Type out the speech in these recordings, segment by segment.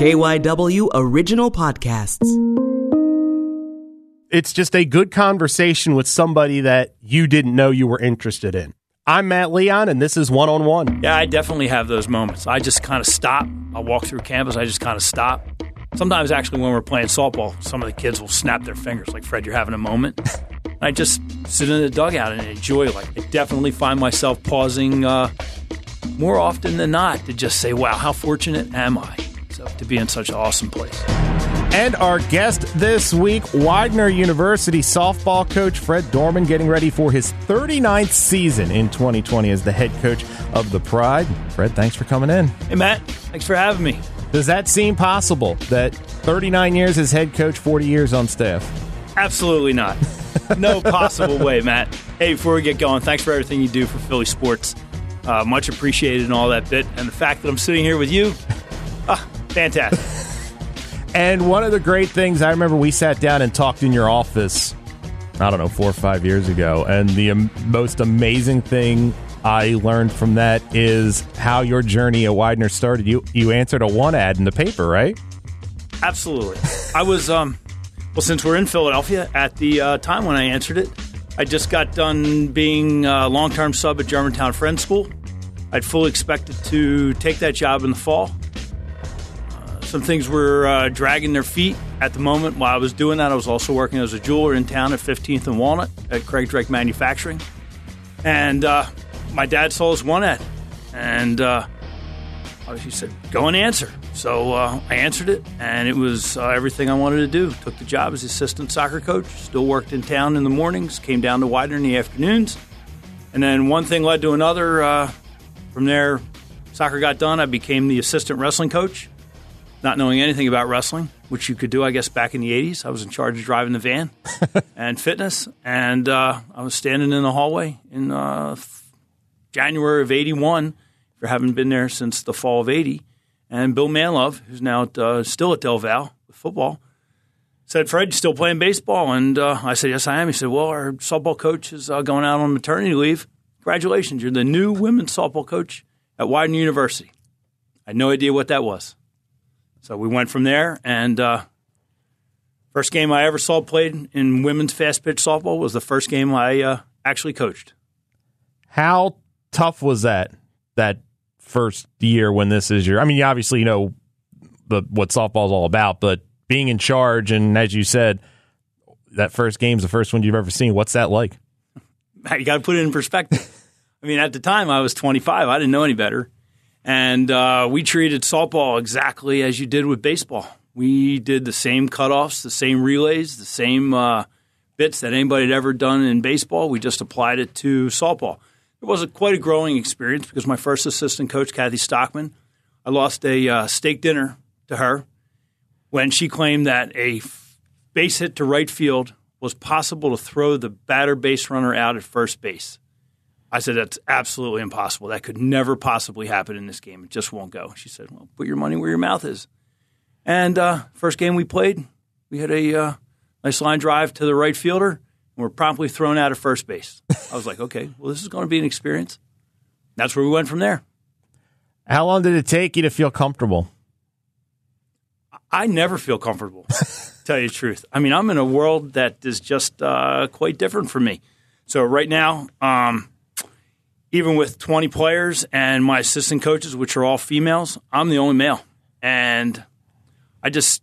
KYW Original Podcasts. It's just a good conversation with somebody that you didn't know you were interested in. I'm Matt Leon, and this is One on One. Yeah, I definitely have those moments. I just kind of stop. I walk through campus, I just kind of stop. Sometimes, actually, when we're playing softball, some of the kids will snap their fingers, like, Fred, you're having a moment. I just sit in the dugout and enjoy Like, I definitely find myself pausing uh, more often than not to just say, wow, how fortunate am I so, to be in such an awesome place. And our guest this week, Widener University softball coach Fred Dorman, getting ready for his 39th season in 2020 as the head coach of the Pride. Fred, thanks for coming in. Hey, Matt. Thanks for having me. Does that seem possible that 39 years as head coach, 40 years on staff? Absolutely not. No possible way, Matt. Hey, before we get going, thanks for everything you do for Philly sports. Uh, much appreciated and all that bit. And the fact that I'm sitting here with you, ah, fantastic. And one of the great things I remember we sat down and talked in your office, I don't know, four or five years ago. And the um, most amazing thing I learned from that is how your journey at Widener started. You you answered a one ad in the paper, right? Absolutely. I was um well since we're in Philadelphia at the uh, time when I answered it, I just got done being a long-term sub at Germantown Friends School. I'd fully expected to take that job in the fall. Some things were uh, dragging their feet at the moment. While I was doing that, I was also working as a jeweler in town at 15th and Walnut at Craig Drake Manufacturing. And uh, my dad saw us one ad, and uh, he said, "Go and answer." So uh, I answered it, and it was uh, everything I wanted to do. Took the job as assistant soccer coach. Still worked in town in the mornings. Came down to Widener in the afternoons, and then one thing led to another. Uh, from there, soccer got done. I became the assistant wrestling coach not knowing anything about wrestling, which you could do, I guess, back in the 80s. I was in charge of driving the van and fitness. And uh, I was standing in the hallway in uh, January of 81, for having been there since the fall of 80. And Bill Manlove, who's now at, uh, still at Del Val with football, said, Fred, you still playing baseball? And uh, I said, yes, I am. He said, well, our softball coach is uh, going out on maternity leave. Congratulations, you're the new women's softball coach at Widener University. I had no idea what that was. So we went from there, and uh, first game I ever saw played in women's fast pitch softball was the first game I uh, actually coached. How tough was that? That first year when this is your? I mean, obviously you obviously know the what softball's all about, but being in charge and as you said, that first game's the first one you've ever seen. What's that like? You got to put it in perspective. I mean, at the time I was 25. I didn't know any better. And uh, we treated softball exactly as you did with baseball. We did the same cutoffs, the same relays, the same uh, bits that anybody had ever done in baseball. We just applied it to softball. It was quite a growing experience because my first assistant coach, Kathy Stockman, I lost a uh, steak dinner to her when she claimed that a base hit to right field was possible to throw the batter base runner out at first base. I said, that's absolutely impossible. That could never possibly happen in this game. It just won't go. She said, well, put your money where your mouth is. And uh, first game we played, we had a uh, nice line drive to the right fielder, and we're promptly thrown out at first base. I was like, okay, well, this is going to be an experience. That's where we went from there. How long did it take you to feel comfortable? I never feel comfortable, tell you the truth. I mean, I'm in a world that is just uh, quite different for me. So right now, um, even with 20 players and my assistant coaches, which are all females, I'm the only male. And I just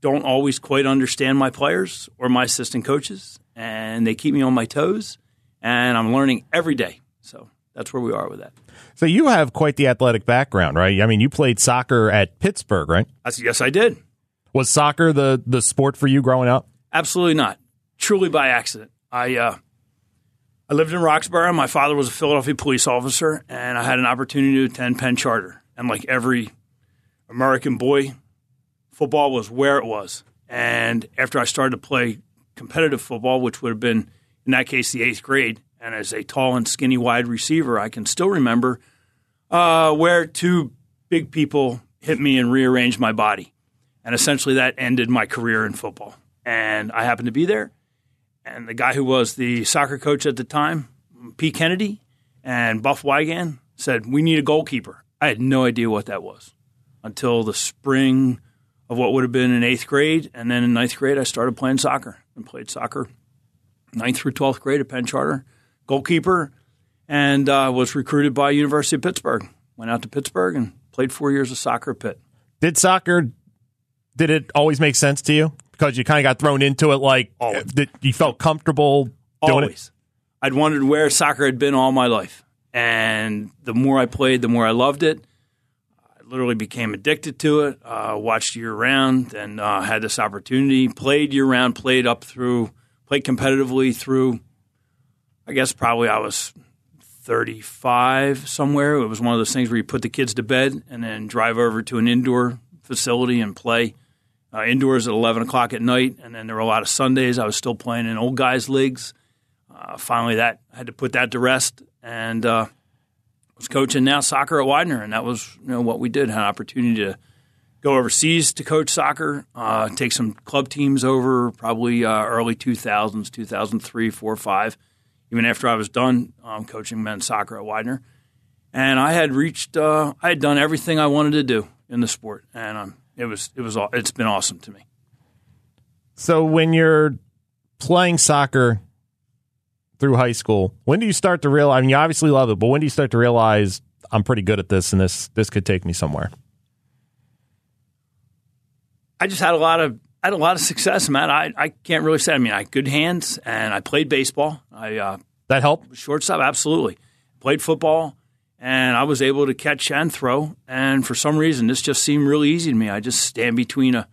don't always quite understand my players or my assistant coaches. And they keep me on my toes. And I'm learning every day. So that's where we are with that. So you have quite the athletic background, right? I mean, you played soccer at Pittsburgh, right? That's, yes, I did. Was soccer the, the sport for you growing up? Absolutely not. Truly by accident. I uh, I lived in Roxborough. My father was a Philadelphia police officer, and I had an opportunity to attend Penn Charter. And like every American boy, football was where it was. And after I started to play competitive football, which would have been in that case the eighth grade, and as a tall and skinny wide receiver, I can still remember uh, where two big people hit me and rearranged my body. And essentially that ended my career in football. And I happened to be there and the guy who was the soccer coach at the time, P. Kennedy, and Buff Wygant said, We need a goalkeeper. I had no idea what that was until the spring of what would have been in eighth grade. And then in ninth grade, I started playing soccer and played soccer ninth through 12th grade at Penn Charter, goalkeeper, and uh, was recruited by University of Pittsburgh. Went out to Pittsburgh and played four years of soccer at Pitt. Did soccer, did it always make sense to you? Because you kind of got thrown into it like, Always. that you felt comfortable doing Always. I'd wondered where soccer had been all my life. And the more I played, the more I loved it. I literally became addicted to it, uh, watched year round, and uh, had this opportunity. Played year round, played up through, played competitively through, I guess probably I was 35 somewhere. It was one of those things where you put the kids to bed and then drive over to an indoor facility and play uh, indoors at 11 o'clock at night. And then there were a lot of Sundays. I was still playing in old guys' leagues. Uh, finally, that I had to put that to rest and uh, was coaching now soccer at Widener. And that was you know what we did. Had an opportunity to go overseas to coach soccer, uh, take some club teams over probably uh, early 2000s, 2003, 4, 5 even after I was done um, coaching men's soccer at Widener. And I had reached, uh, I had done everything I wanted to do in the sport, and um, it was, it was, it's been awesome to me. So when you're playing soccer through high school, when do you start to realize? I mean, you obviously love it, but when do you start to realize I'm pretty good at this, and this this could take me somewhere? I just had a lot of, I had a lot of success, man. I, I can't really say. I mean, I had good hands, and I played baseball. I uh, That helped shortstop, absolutely. Played football, and I was able to catch and throw. And for some reason, this just seemed really easy to me. I just stand between a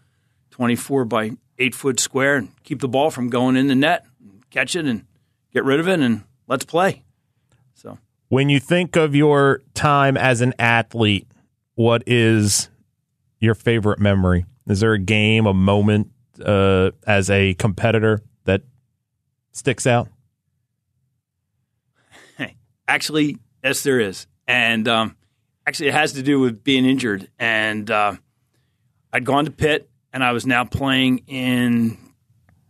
24 by 8 foot square and keep the ball from going in the net, catch it, and get rid of it, and let's play. So, When you think of your time as an athlete, what is your favorite memory? Is there a game, a moment uh, as a competitor that sticks out? actually, yes, there is. And um, actually, it has to do with being injured. And uh, I'd gone to Pitt, and I was now playing in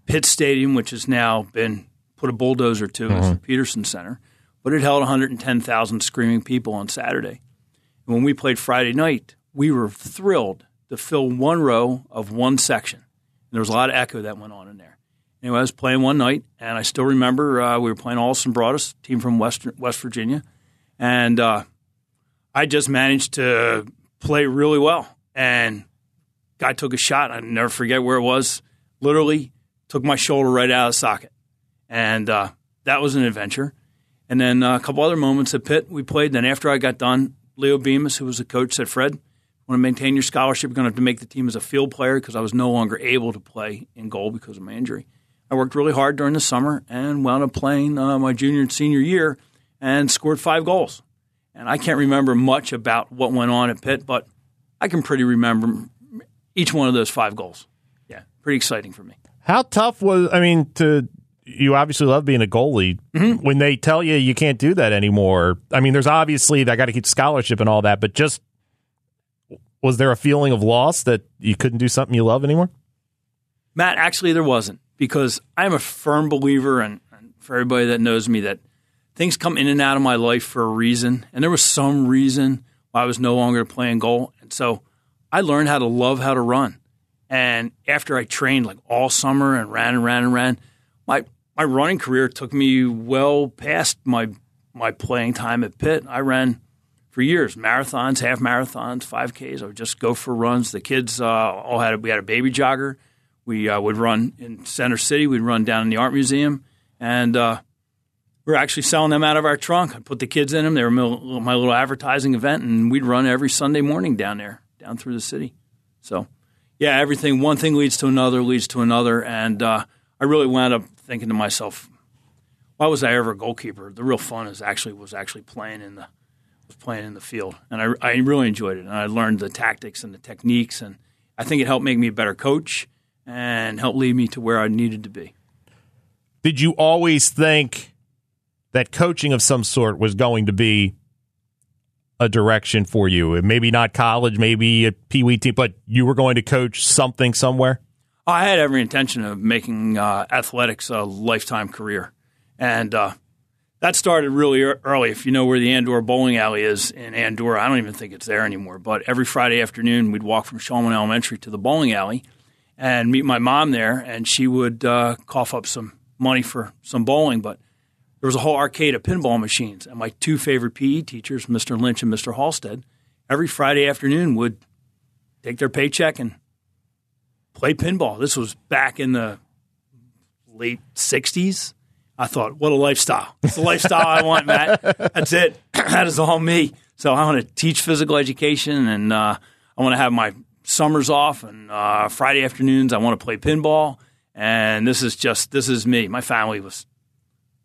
Pitt Stadium, which has now been put a bulldozer to as the Petersen Center. But it held 110,000 screaming people on Saturday. And when we played Friday night, we were thrilled to fill one row of one section. And there was a lot of echo that went on in there. Anyway, I was playing one night, and I still remember uh, we were playing Alderson Broaddus, team from West West Virginia, and uh, I just managed to play really well. And guy took a shot. I never forget where it was. Literally took my shoulder right out of the socket, and uh, that was an adventure. And then a couple other moments at Pitt we played. Then after I got done, Leo Bemis, who was the coach, said, "Fred, want to maintain your scholarship, you're going to have to make the team as a field player because I was no longer able to play in goal because of my injury. I worked really hard during the summer and wound up playing uh, my junior and senior year and scored five goals. And I can't remember much about what went on at Pitt, but I can pretty remember each one of those five goals. Yeah, pretty exciting for me. How tough was? I mean, to you obviously love being a goalie. Mm-hmm. When they tell you you can't do that anymore, I mean, there's obviously I got to keep scholarship and all that, but just was there a feeling of loss that you couldn't do something you love anymore? Matt, actually, there wasn't because I'm a firm believer, and, and for everybody that knows me, that things come in and out of my life for a reason. And there was some reason why I was no longer playing goal. And so I learned how to love how to run. And after I trained like all summer and ran and ran and ran, my my running career took me well past my my playing time at Pitt. I ran for years, marathons, half marathons, five Ks. I would just go for runs. The kids uh, all had a, we had a baby jogger. We uh, would run in Center City. We'd run down in the art museum, and uh, we were actually selling them out of our trunk. I put the kids in them. They were my little, advertising event, and we'd run every Sunday morning down there, down through the city. So, yeah, everything. One thing leads to another, leads to another, and uh, I really wound up thinking to myself, why was I ever a goalkeeper? The real fun is actually was actually playing in the was playing in the field, and I, I really enjoyed it. And I learned the tactics and the techniques, and I think it helped make me a better coach and helped lead me to where I needed to be. Did you always think that coaching of some sort was going to be a direction for you? Maybe not college, maybe a pee wee team, but you were going to coach something somewhere. I had every intention of making uh, athletics a lifetime career, and uh, that started really early. If you know where the Andorra bowling alley is in Andorra, I don't even think it's there anymore. But every Friday afternoon, we'd walk from Shulman Elementary to the bowling alley and meet my mom there, and she would uh, cough up some money for some bowling. But there was a whole arcade of pinball machines, and my two favorite PE teachers, Mr. Lynch and Mr. Halstead, every Friday afternoon would take their paycheck and play pinball. This was back in the late '60s. I thought, what a lifestyle! It's the lifestyle I want, Matt. That's it. that is all me. So I want to teach physical education, and uh, I want to have my summers off, and uh, Friday afternoons I want to play pinball. And this is just this is me. My family was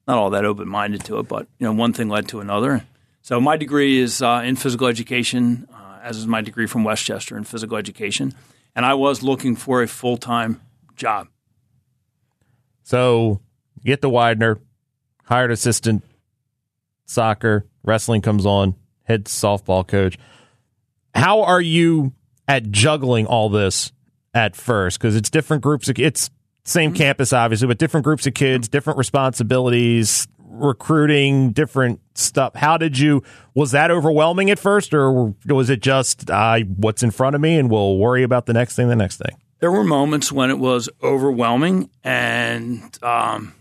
not all that open minded to it, but you know, one thing led to another. So my degree is uh, in physical education, uh, as is my degree from West Chester in physical education, and I was looking for a full time job. So get the Widener, hired assistant soccer, wrestling comes on, head softball coach. How are you at juggling all this at first? Because it's different groups. It's same mm-hmm. campus, obviously, but different groups of kids, different responsibilities, recruiting, different stuff. How did you? Was that overwhelming at first, or was it just uh, what's in front of me, and we'll worry about the next thing, the next thing? There were moments when it was overwhelming, and um,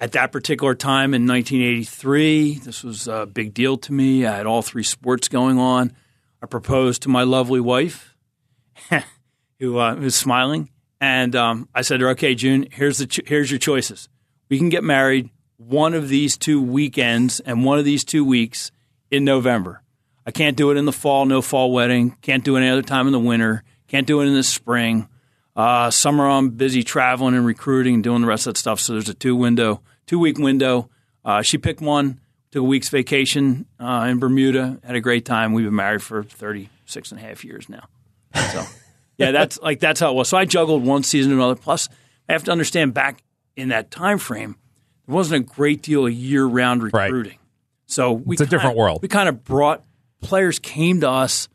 at that particular time in 1983, this was a big deal to me. I had all three sports going on. I proposed to my lovely wife, who uh, was smiling, and um, I said to her, "Okay, June, here's the ch- here's your choices. We can get married one of these two weekends and one of these two weeks in November. I can't do it in the fall, no fall wedding. Can't do it any other time in the winter. Can't do it in the spring. Uh, summer, I'm busy traveling and recruiting and doing the rest of that stuff. So there's a two window, two week window. Uh, she picked one took a week's vacation uh, in Bermuda, had a great time. We've been married for 36 and a half years now. So, yeah, that's like that's how it was. So I juggled one season to another. Plus, I have to understand back in that time frame, there wasn't a great deal of year round recruiting. Right. So we it's a different world. We kind of brought players came to us.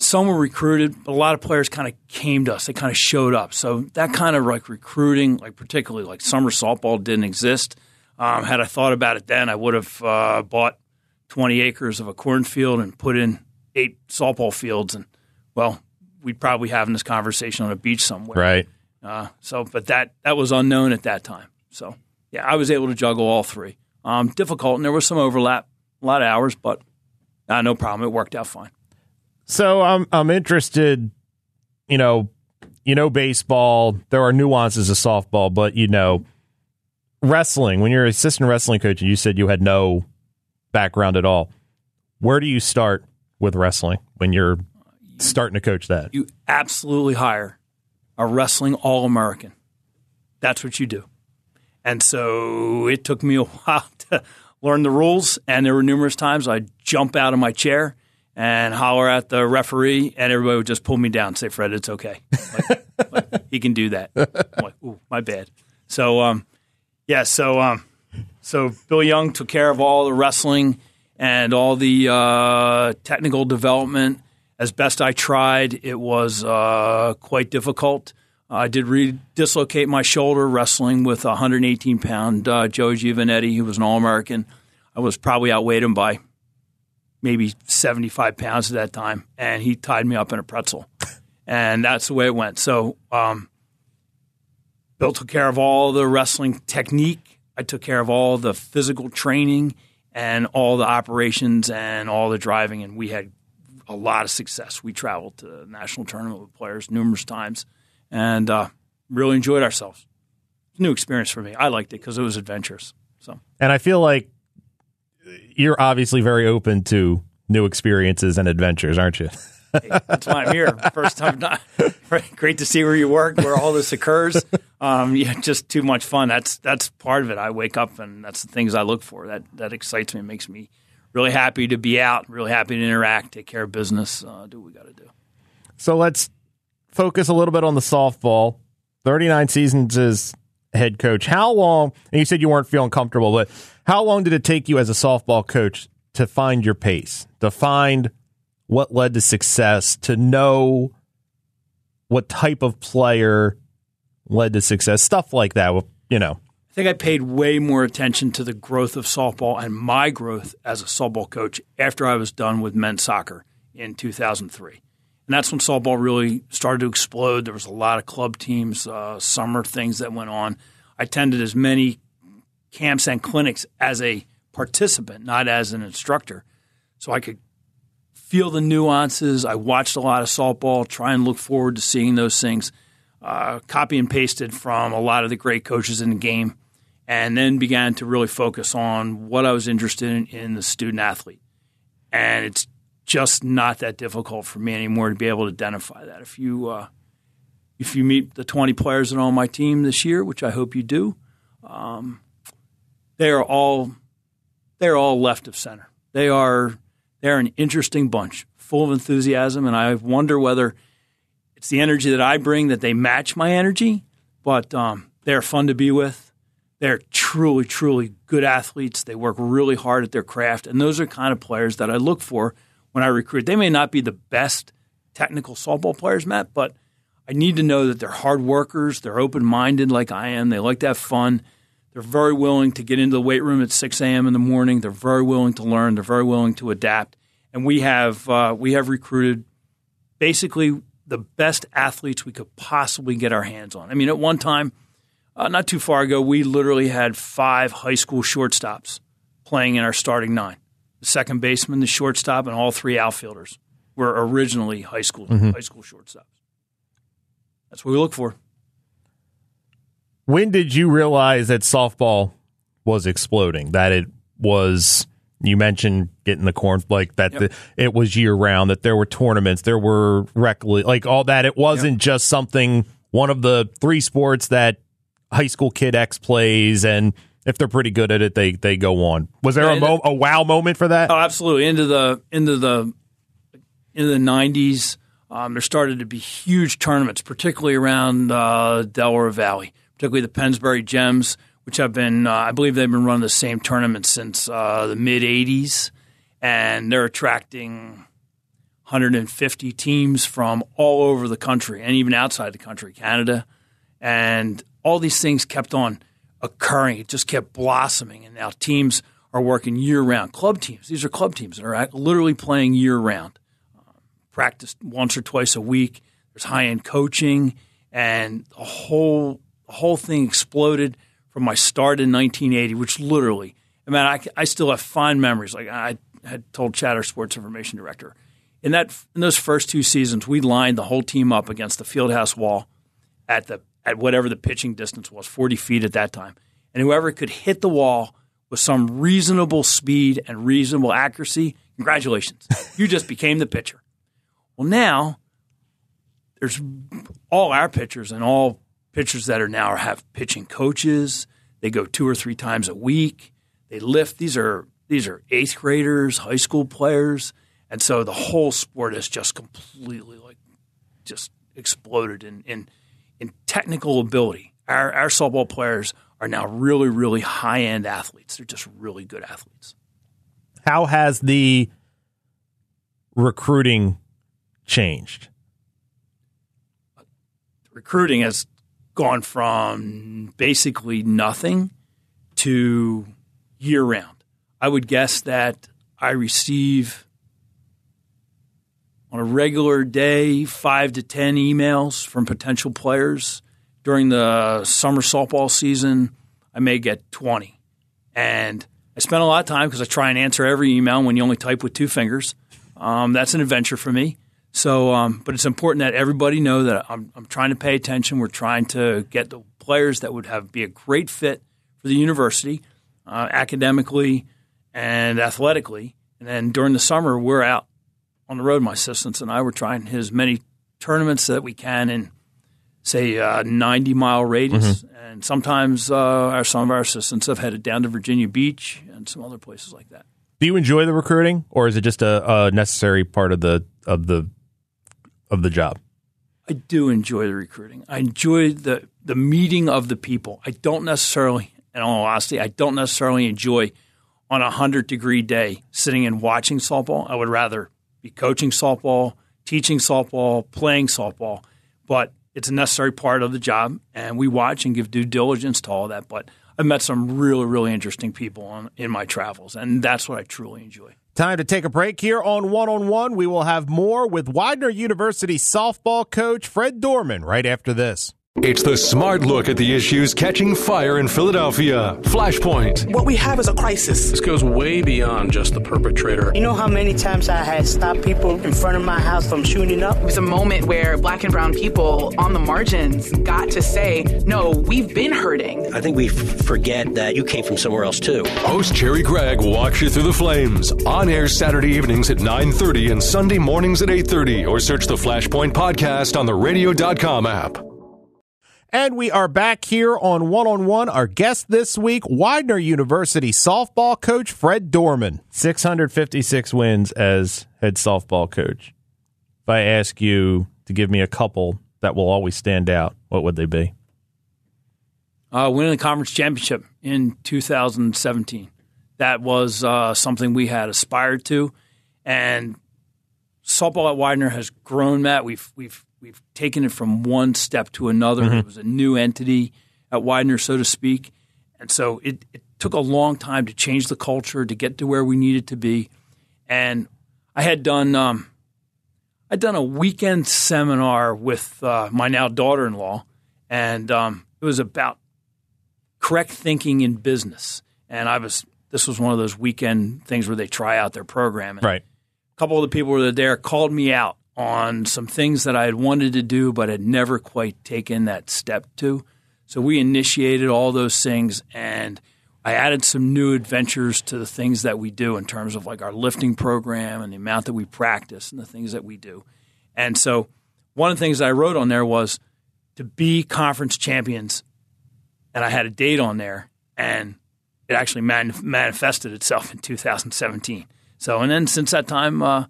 Some were recruited, but a lot of players kind of came to us. They kind of showed up. So that kind of like recruiting, like particularly like summer softball, didn't exist. Um, had I thought about it then, I would have uh, bought 20 acres of a cornfield and put in eight softball fields, and well, we'd probably having this conversation on a beach somewhere. Right. Uh, so, but that that was unknown at that time. So, yeah, I was able to juggle all three. Um, difficult, and there was some overlap, a lot of hours, but uh, no problem. It worked out fine. So, I'm I'm interested. You know, you know baseball. There are nuances of softball, but you know wrestling, when you're an assistant wrestling coach and you said you had no background at all, where do you start with wrestling when you're starting to coach that? You absolutely hire a wrestling All American. That's what you do. And so it took me a while to learn the rules. And there were numerous times I'd jump out of my chair and holler at the referee, and everybody would just pull me down and say, Fred, it's okay. Like, like, he can do that. I'm like, ooh, my bad. So, um, yeah, so um, so Bill Young took care of all the wrestling and all the uh, technical development. As best I tried, it was uh, quite difficult. I did re- dislocate my shoulder wrestling with a 118 pound uh, Joe Giovanetti, who was an All American. I was probably outweighed him by maybe 75 pounds at that time, and he tied me up in a pretzel. And that's the way it went. So um, Bill took care of all the wrestling technique. I took care of all the physical training and all the operations and all the driving, and we had a lot of success. We traveled to the national tournament with players numerous times, and uh, really enjoyed ourselves. a new experience for me. I liked it because it was adventurous. So, and I feel like you're obviously very open to new experiences and adventures, aren't you? hey, that's why I'm here. First time. Not, great to see where you work, where all this occurs. Um, yeah, just too much fun. That's that's part of it. I wake up and that's the things I look for. That that excites me. Makes me really happy to be out. Really happy to interact, take care of business, uh, do what we got to do. So let's focus a little bit on the softball. 39 seasons as head coach. How long? And you said you weren't feeling comfortable, but how long did it take you as a softball coach to find your pace, to find what led to success, to know what type of player led to success, stuff like that. You know, think I paid way more attention to the growth of softball and my growth as a softball coach after I was done with men's soccer in 2003. And that's when softball really started to explode. There was a lot of club teams, uh, summer things that went on. I attended as many camps and clinics as a participant, not as an instructor. So I could feel the nuances. I watched a lot of softball, try and look forward to seeing those things. Uh, copy and pasted from a lot of the great coaches in the game, and then began to really focus on what I was interested in in the student athlete. And it's just not that difficult for me anymore to be able to identify that. If you uh, if you meet the 20 players that are on my team this year, which I hope you do, um, they are all they're all left of center. They are they're an interesting bunch, full of enthusiasm, and I wonder whether it's the energy that I bring that they match my energy. But um, they're fun to be with. They're truly, truly good athletes. They work really hard at their craft, and those are kind of players that I look for when I recruit. They may not be the best technical softball players, Matt, but I need to know that they're hard workers. They're open minded like I am. They like to have fun. They're very willing to get into the weight room at 6 a.m. in the morning. They're very willing to learn. They're very willing to adapt. And we have uh, we have recruited basically the best athletes we could possibly get our hands on. I mean, at one time, uh, not too far ago, we literally had five high school shortstops playing in our starting nine. The second baseman, the shortstop, and all three outfielders were originally high school mm-hmm. high school shortstops. That's what we look for. When did you realize that softball was exploding? That it was you mentioned getting the corn like that yep. the, it was year round that there were tournaments there were rec like all that it wasn't yep. just something one of the three sports that high school kid x plays and if they're pretty good at it they they go on was there a, mo- a wow moment for that oh absolutely into the into the in the 90s um, there started to be huge tournaments particularly around uh, delaware valley particularly the pennsbury gems which have been, uh, I believe they've been running the same tournament since uh, the mid 80s. And they're attracting 150 teams from all over the country and even outside the country, Canada. And all these things kept on occurring. It just kept blossoming. And now teams are working year round. Club teams, these are club teams that are literally playing year round. Uh, practice once or twice a week. There's high end coaching, and the whole, the whole thing exploded from my start in 1980, which literally, I mean, I, I still have fond memories. Like I had told Chatter Sports Information Director, in that in those first two seasons, we lined the whole team up against the fieldhouse wall at the at whatever the pitching distance was, 40 feet at that time, and whoever could hit the wall with some reasonable speed and reasonable accuracy, congratulations, you just became the pitcher. Well, now there's all our pitchers and all pitchers that are now have pitching coaches. They go two or three times a week. They lift. These are these are eighth graders, high school players, and so the whole sport has just completely like just exploded in in, in technical ability. Our our softball players are now really really high end athletes. They're just really good athletes. How has the recruiting changed? Recruiting has gone from basically nothing to year round. I would guess that I receive on a regular day five to 10 emails from potential players. During the summer softball season, I may get 20. And I spend a lot of time because I try and answer every email when you only type with two fingers. Um, that's an adventure for me. So, um, but it's important that everybody know that I'm, I'm trying to pay attention. We're trying to get the players that would have be a great fit for the university, uh, academically and athletically. And then during the summer, we're out on the road. My assistants and I were trying as many tournaments that we can in, say, a 90 mile radius. Mm-hmm. And sometimes uh, our, some of our assistants have headed down to Virginia Beach and some other places like that. Do you enjoy the recruiting, or is it just a, a necessary part of the of the of the job? I do enjoy the recruiting. I enjoy the the meeting of the people. I don't necessarily, in all honesty, I don't necessarily enjoy on a hundred degree day sitting and watching softball. I would rather be coaching softball, teaching softball, playing softball. But it's a necessary part of the job, and we watch and give due diligence to all that. But I've met some really, really interesting people on, in my travels, and that's what I truly enjoy. Time to take a break here on One on One. We will have more with Widener University softball coach Fred Dorman right after this. It's the smart look at the issues catching fire in Philadelphia. Flashpoint. What we have is a crisis. This goes way beyond just the perpetrator. You know how many times I had stopped people in front of my house from shooting up? It was a moment where black and brown people on the margins got to say, no, we've been hurting. I think we f- forget that you came from somewhere else too. Host Jerry Gregg walks you through the flames. On air Saturday evenings at 9.30 and Sunday mornings at 8.30 or search the Flashpoint podcast on the radio.com app. And we are back here on One on One. Our guest this week, Widener University softball coach Fred Dorman. 656 wins as head softball coach. If I ask you to give me a couple that will always stand out, what would they be? Uh, winning the conference championship in 2017. That was uh, something we had aspired to. And softball at Widener has grown, Matt. We've, we've we've taken it from one step to another. Mm-hmm. It was a new entity at Widener, so to speak, and so it, it, took a long time to change the culture to get to where we needed to be. And I had done um, I'd done a weekend seminar with uh, my now daughter-in-law, and um, it was about correct thinking in business. And I was this was one of those weekend things where they try out their program. And right. Couple of the people who were there called me out on some things that I had wanted to do but had never quite taken that step to. So we initiated all those things and I added some new adventures to the things that we do in terms of like our lifting program and the amount that we practice and the things that we do. And so one of the things I wrote on there was to be conference champions and I had a date on there and it actually man- manifested itself in 2017. So and then since that time uh,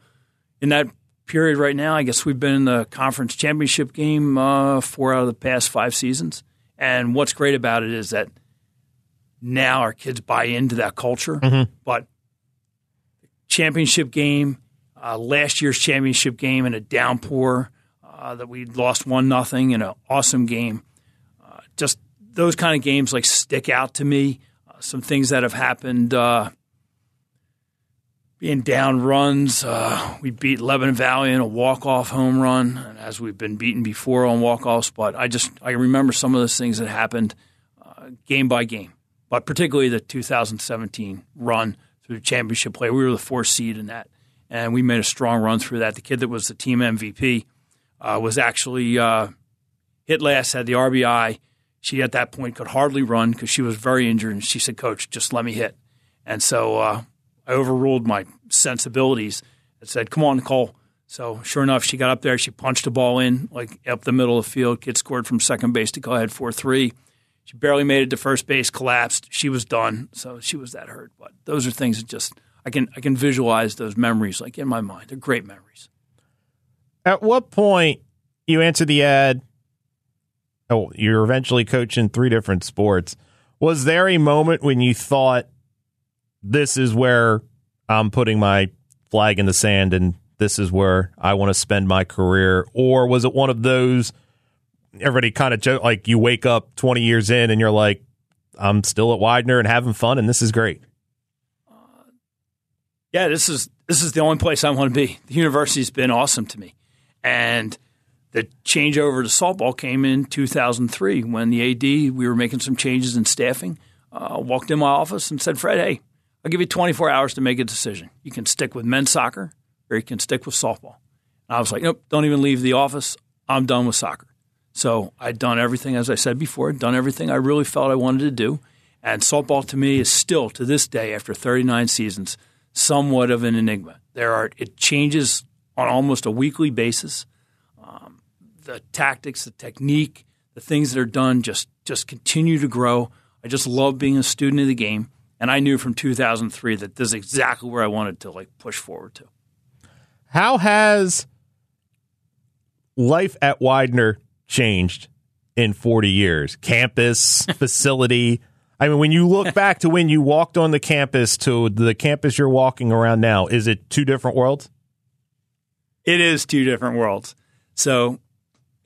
in that period right now. I guess we've been in the conference championship game uh, four out of the past five seasons. And what's great about it is that now our kids buy into that culture. Mm-hmm. But championship game, uh, last year's championship game in a downpour uh, that we lost one nothing in an awesome game. Uh, just those kind of games like stick out to me. Uh, some things that have happened uh, being down runs. Uh, we beat Lebanon Valley in a walk-off home run, as we've been beaten before on walk-offs. But I just I remember some of those things that happened uh, game by game, but particularly the 2017 run through the championship play. We were the fourth seed in that, and we made a strong run through that. The kid that was the team MVP uh, was actually uh, hit last, had the RBI. She at that point could hardly run because she was very injured, and she said, "Coach, just let me hit." And so uh, I overruled my sensibilities and said, "Come on, Nicole." So sure enough, she got up there. She punched the ball in like up the middle of the field. Kid scored from second base to go ahead four three. She barely made it to first base, collapsed. She was done. So she was that hurt. But those are things that just I can I can visualize those memories like in my mind. They're great memories. At what point you answer the ad? Oh, you're eventually coaching three different sports. Was there a moment when you thought this is where I'm putting my flag in the sand and this is where I want to spend my career? Or was it one of those everybody kind of joke like you wake up 20 years in and you're like, I'm still at Widener and having fun and this is great? Yeah, this is this is the only place I want to be. The university's been awesome to me. And the changeover to softball came in 2003 when the AD, we were making some changes in staffing, uh, walked in my office and said, Fred, hey, I'll give you 24 hours to make a decision. You can stick with men's soccer or you can stick with softball. And I was like, nope, don't even leave the office. I'm done with soccer. So I'd done everything, as I said before, done everything I really felt I wanted to do. And softball to me is still, to this day, after 39 seasons, somewhat of an enigma. There are it changes on almost a weekly basis. Um, the tactics, the technique, the things that are done just just continue to grow. I just love being a student of the game. And I knew from 2003 that this is exactly where I wanted to like push forward to. How has life at Widener changed in 40 years? Campus, facility. I mean, when you look back to when you walked on the campus to the campus you're walking around now, is it two different worlds? It is two different worlds. So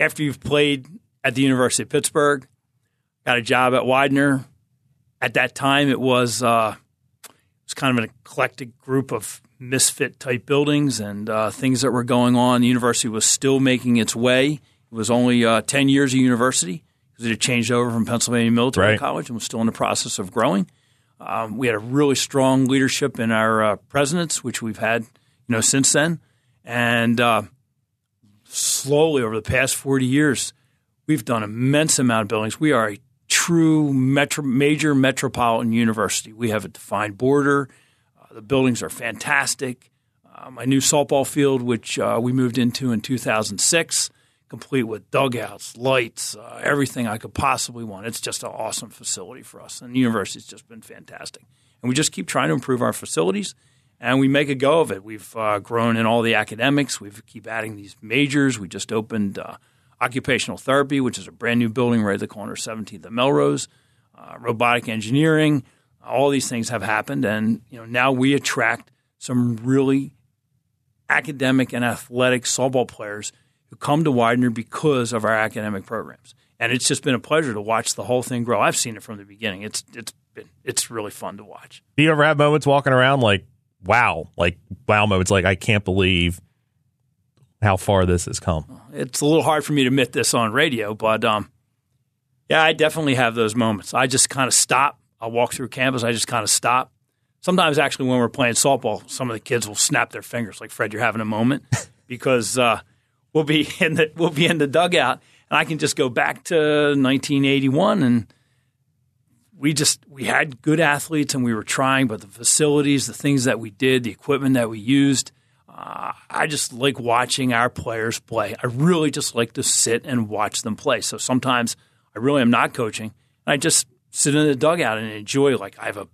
after you've played at the University of Pittsburgh, got a job at Widener, at that time, it was uh, it was kind of an eclectic group of misfit type buildings and uh, things that were going on. The university was still making its way. It was only uh, ten years of university because it had changed over from Pennsylvania Military Right. College and was still in the process of growing. Um, we had a really strong leadership in our uh, presidents, which we've had, you know, since then. And uh, slowly over the past 40 years, we've done immense amount of buildings. We are a true metro, major metropolitan university. We have a defined border. Uh, the buildings are fantastic. Uh, my new softball field, which uh, we moved into in 2006, complete with dugouts, lights, uh, everything I could possibly want. It's just an awesome facility for us, and the university's just been fantastic. And we just keep trying to improve our facilities, and we make a go of it. We've uh, grown in all the academics. We keep adding these majors. We just opened uh, occupational therapy, which is a brand new building right at the corner of 17th and Melrose. Uh, robotic engineering. All these things have happened, and you know now we attract some really academic and athletic softball players who come to Widener because of our academic programs. And it's just been a pleasure to watch the whole thing grow. I've seen it from the beginning. It's it's been it's really fun to watch. Do you ever have moments walking around like, wow, like wow moments, like I can't believe how far this has come? It's a little hard for me to admit this on radio, but um, yeah, I definitely have those moments. I just kind of stop. I'll walk through campus. I just kind of stop. Sometimes, actually, when we're playing softball, some of the kids will snap their fingers, like Fred, you're having a moment, because uh, we'll be in the we'll be in the dugout, and I can just go back to 1981, and we just we had good athletes, and we were trying, but the facilities, the things that we did, the equipment that we used. Uh, I just like watching our players play. I really just like to sit and watch them play. So sometimes I really am not coaching. I just sit in the dugout and enjoy. Like I have a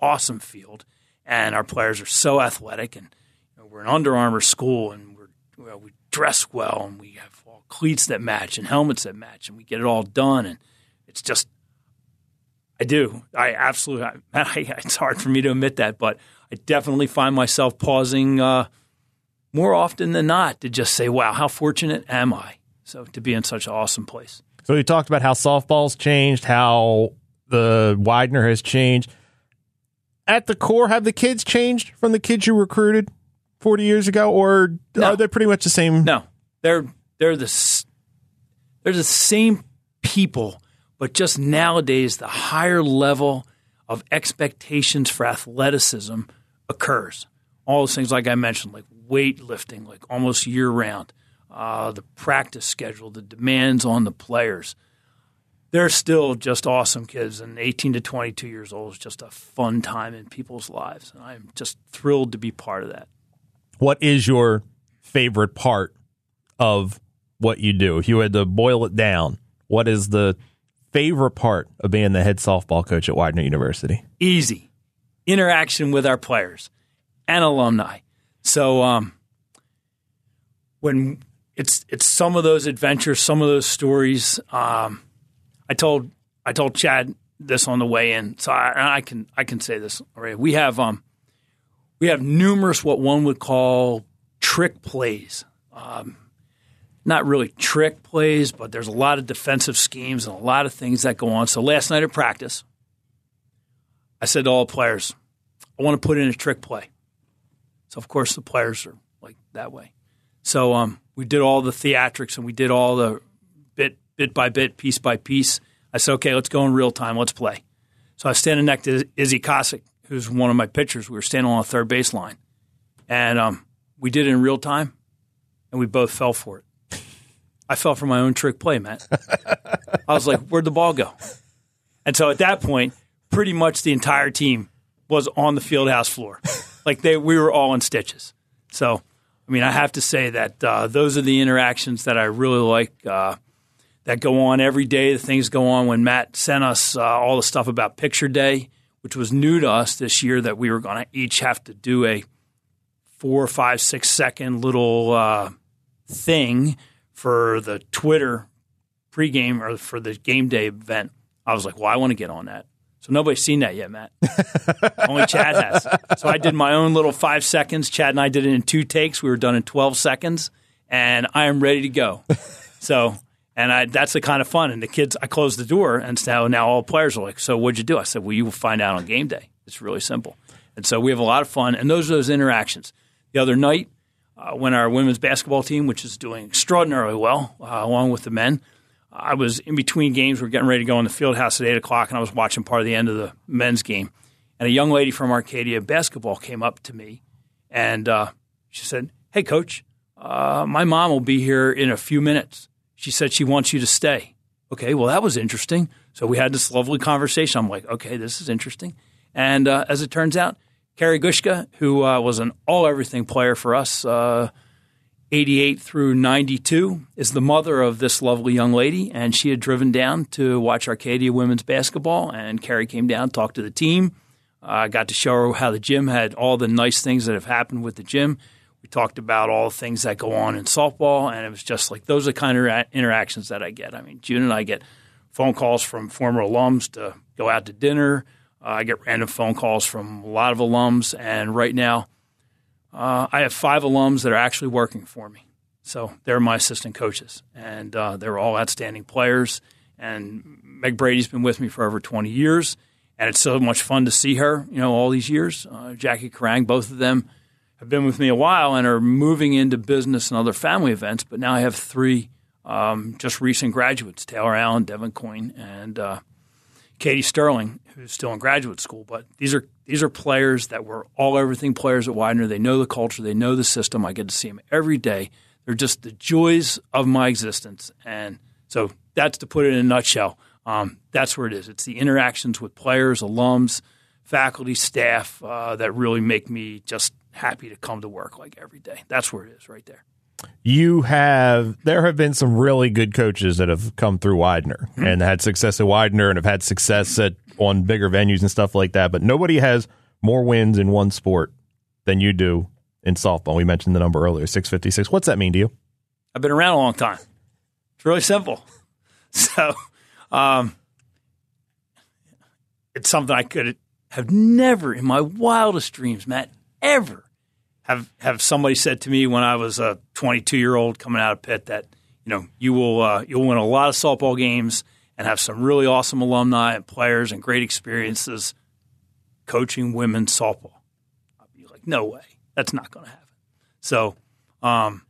awesome field, and our players are so athletic, and you know, we're an Under Armour school, and we're we dress well, and we have all cleats that match and helmets that match, and we get it all done, and it's just. I do. I absolutely. I, it's hard for me to admit that, but I definitely find myself pausing uh, more often than not to just say, "Wow, how fortunate am I?" So to be in such an awesome place. So we talked about how softball's changed, how the Widener has changed. At the core, have the kids changed from the kids you recruited 40 years ago, or No. are they pretty much the same? No, they're they're the they're the same people, but just nowadays the higher level of expectations for athleticism occurs. All those things, like I mentioned, like weightlifting, like almost year round, uh, the practice schedule, the demands on the players. They're still just awesome kids, and 18 to 22 years old is just a fun time in people's lives, and I'm just thrilled to be part of that. What is your favorite part of what you do? If you had to boil it down, what is the favorite part of being the head softball coach at Widener University? easy interaction with our players and alumni. So um, when it's it's some of those adventures, some of those stories. Um, I told I told Chad this on the way in, so I, I can I can say this already. We have um, we have numerous what one would call trick plays. Um, not really trick plays, but there's a lot of defensive schemes and a lot of things that go on. So last night at practice, I said to all players, I want to put in a trick play. So of course the players are like that way. So um, we did all the theatrics and we did all the bit bit by bit, piece by piece. I said, okay, let's go in real time. Let's play. So I was standing next to Izzy Kosick, who's one of my pitchers. We were standing on the third base line, and um, we did it in real time, and we both fell for it. I fell for my own trick play, Matt. I was like, where'd the ball go? And so at that point, pretty much the entire team was on the field house floor. Like they, we were all in stitches. So, I mean, I have to say that uh, those are the interactions that I really like uh, that go on every day. The things go on when Matt sent us uh, all the stuff about Picture Day, which was new to us this year, that we were going to each have to do a four, five, six second little uh, thing for the Twitter pregame or for the game day event. I was like, well, I want to get on that. So nobody's seen that yet, Matt. Only Chad has. So I did my own little five seconds. Chad and I did it in two takes. We were done in 12 seconds, and I am ready to go. So, And I, that's the kind of fun. And the kids, I closed the door, and now now all players are like, "So what'd you do?" I said, "Well, you will find out on game day. It's really simple." And so we have a lot of fun, and those are those interactions. The other night, uh, when our women's basketball team, which is doing extraordinarily well, uh, along with the men, I was in between games. We are getting ready to go in the field house at eight o'clock, and I was watching part of the end of the men's game. And a young lady from Arcadia basketball came up to me, and uh, she said, "Hey, coach, uh, my mom will be here in a few minutes. She said she wants you to stay." Okay, well that was interesting. So we had this lovely conversation. I'm like, okay, this is interesting. And uh, as it turns out, Carrie Gushka, who uh, was an all everything player for us, uh, 88 through 92, is the mother of this lovely young lady. And she had driven down to watch Arcadia women's basketball. And Carrie came down, talked to the team. I uh, got to show her how the gym had all the nice things that have happened with the gym. We talked about all the things that go on in softball. And it was just like those are the kind of interactions that I get. I mean, June and I get phone calls from former alums to go out to dinner uh, I get random phone calls from a lot of alums, and right now uh, I have five alums that are actually working for me. So they're my assistant coaches, and uh, they're all outstanding players. And Meg Brady's been with me for over 20 years, and it's so much fun to see her. You know, all these years. Uh, Jackie Karang, both of them have been with me a while and are moving into business and other family events. But now I have three um, just recent graduates: Taylor Allen, Devin Coyne, and uh, Katie Sterling, who's still in graduate school. But these are these are players that were all everything players at Widener. They know the culture, they know the system. I get to see them every day. They're just the joys of my existence, and so that's to put it in a nutshell. Um, that's where it is. It's the interactions with players, alums, faculty, staff uh, that really make me just happy to come to work like every day. That's where it is, right there you have there have been some really good coaches that have come through Widener mm-hmm. and had success at Widener and have had success at on bigger venues and stuff like that. But nobody has more wins in one sport than you do in softball. We mentioned the number earlier, six fifty six. What's that mean to you? I've been around a long time. It's really simple. So, um, it's something I could have never in my wildest dreams, Matt, ever have have somebody said to me when I was a 22 year old coming out of Pitt that you know you will uh, you'll win a lot of softball games and have some really awesome alumni and players and great experiences coaching women's softball. I'd be like, no way, that's not going to happen. So, um,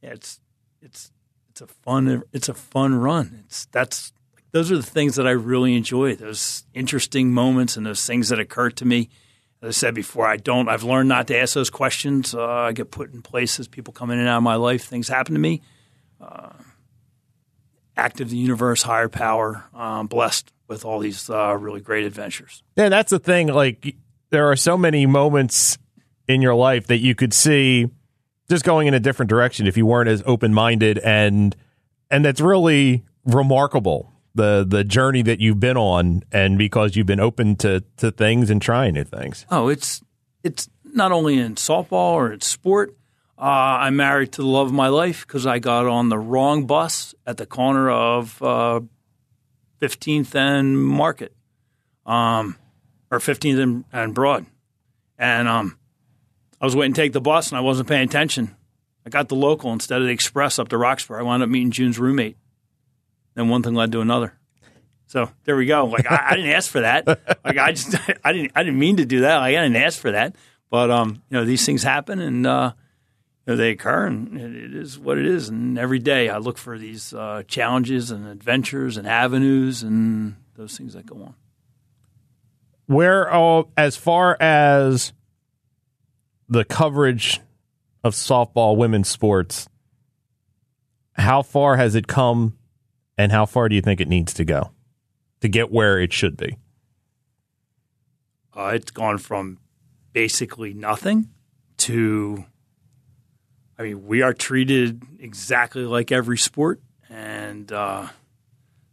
yeah, it's it's it's a fun it's a fun run. It's that's those are the things that I really enjoy. Those interesting moments and those things that occur to me as I said before, I don't. I've learned not to ask those questions. Uh, I get put in places. People come in and out of my life. Things happen to me. Uh, active the universe, higher power. I'm blessed with all these uh, really great adventures. Yeah, that's the thing. Like there are so many moments in your life that you could see just going in a different direction if you weren't as open minded and and that's really remarkable the the journey that you've been on and because you've been open to to things and trying new things. Oh, it's it's not only in softball or in sport. Uh, I'm married to the love of my life because I got on the wrong bus at the corner of uh, 15th and Market, um, or 15th and, and Broad, and um, I was waiting to take the bus and I wasn't paying attention. I got the local instead of the express up to Roxborough. I wound up meeting June's roommate then one thing led to another. So there we go. Like I, I didn't ask for that. Like I just I didn't I didn't mean to do that. Like, I didn't ask for that. But um, you know, these things happen and uh, you know, they occur, and it is what it is. And every day I look for these uh, challenges and adventures and avenues and those things that go on. Where, uh, as far as the coverage of softball women's sports, how far has it come and how far do you think it needs to go to get where it should be? Uh, it's gone from basically nothing to, I mean, we are treated exactly like every sport, and uh,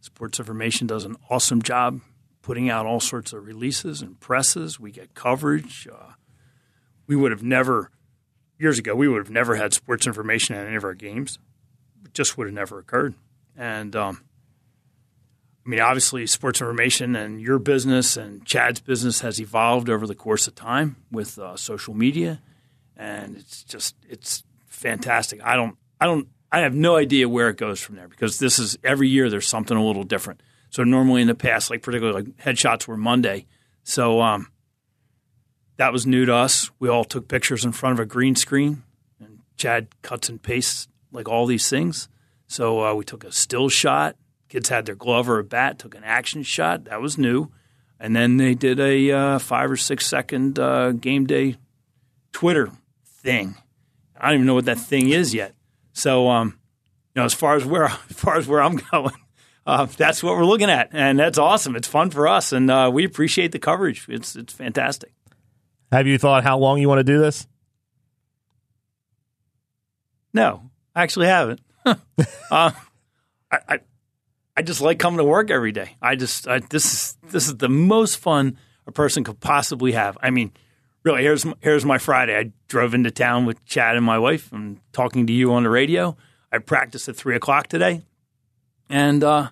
Sports Information does an awesome job putting out all sorts of releases and presses. We get coverage. Uh, we would have never, years ago, we would have never had sports information at any of our games. It just would have never occurred. And um, I mean, obviously, sports information and your business and Chad's business has evolved over the course of time with uh, social media, and it's just it's fantastic. I don't I don't I have no idea where it goes from there because this is every year there's something a little different. So normally in the past, like particularly like headshots were Monday, so um, that was new to us. We all took pictures in front of a green screen, and Chad cuts and pastes like all these things. So uh, we took a still shot. Kids had their glove or a bat, took an action shot. That was new. And then they did a uh, five or six second uh, game day Twitter thing. I don't even know what that thing is yet. So, um, you know, as far as where as far as where I'm going, uh, that's what we're looking at, and that's awesome. It's fun for us, and uh, we appreciate the coverage. It's it's fantastic. Have you thought how long you want to do this? No, I actually haven't. uh, I, I I just like coming to work every day. I just I, this is this is the most fun a person could possibly have. I mean, really, here's here's my Friday. I drove into town with Chad and my wife, and talking to you on the radio. I practiced at three o'clock today, and uh,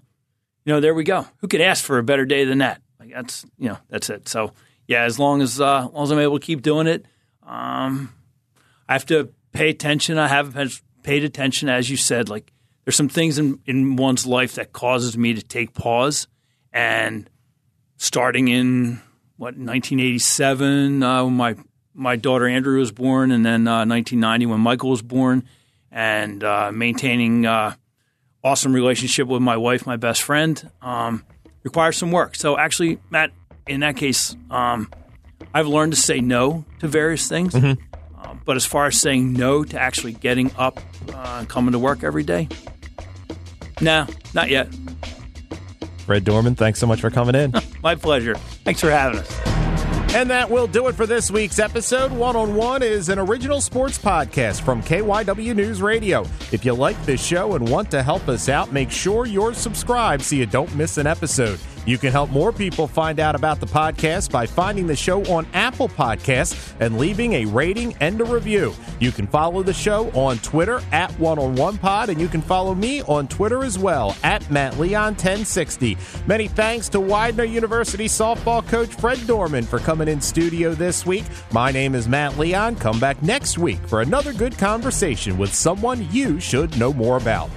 you know, there we go. Who could ask for a better day than that? Like that's you know, that's it. So yeah, as long as uh, as long as I'm able to keep doing it, um, I have to pay attention. I have paid attention, as you said. Like there's some things in in one's life that causes me to take pause, and starting in what 1987 uh, when my my daughter Andrea was born, and then uh, 1990 when Michael was born, and uh, maintaining uh, awesome relationship with my wife, my best friend, um, requires some work. So actually, Matt, in that case, um, I've learned to say no to various things. Mm-hmm. Uh, but as far as saying no to actually getting up uh, and coming to work every day, nah, not yet. Fred Dorman, thanks so much for coming in. My pleasure. Thanks for having us. And that will do it for this week's episode. One on One is an original sports podcast from KYW News Radio. If you like this show and want to help us out, make sure you're subscribed so you don't miss an episode. You can help more people find out about the podcast by finding the show on Apple Podcasts and leaving a rating and a review. You can follow the show on Twitter at One on One Pod, and you can follow me on Twitter as well at Matt Leon 1060. Many thanks to Widener University softball coach Fred Dorman for coming in studio this week. My name is Matt Leon. Come back next week for another good conversation with someone you should know more about.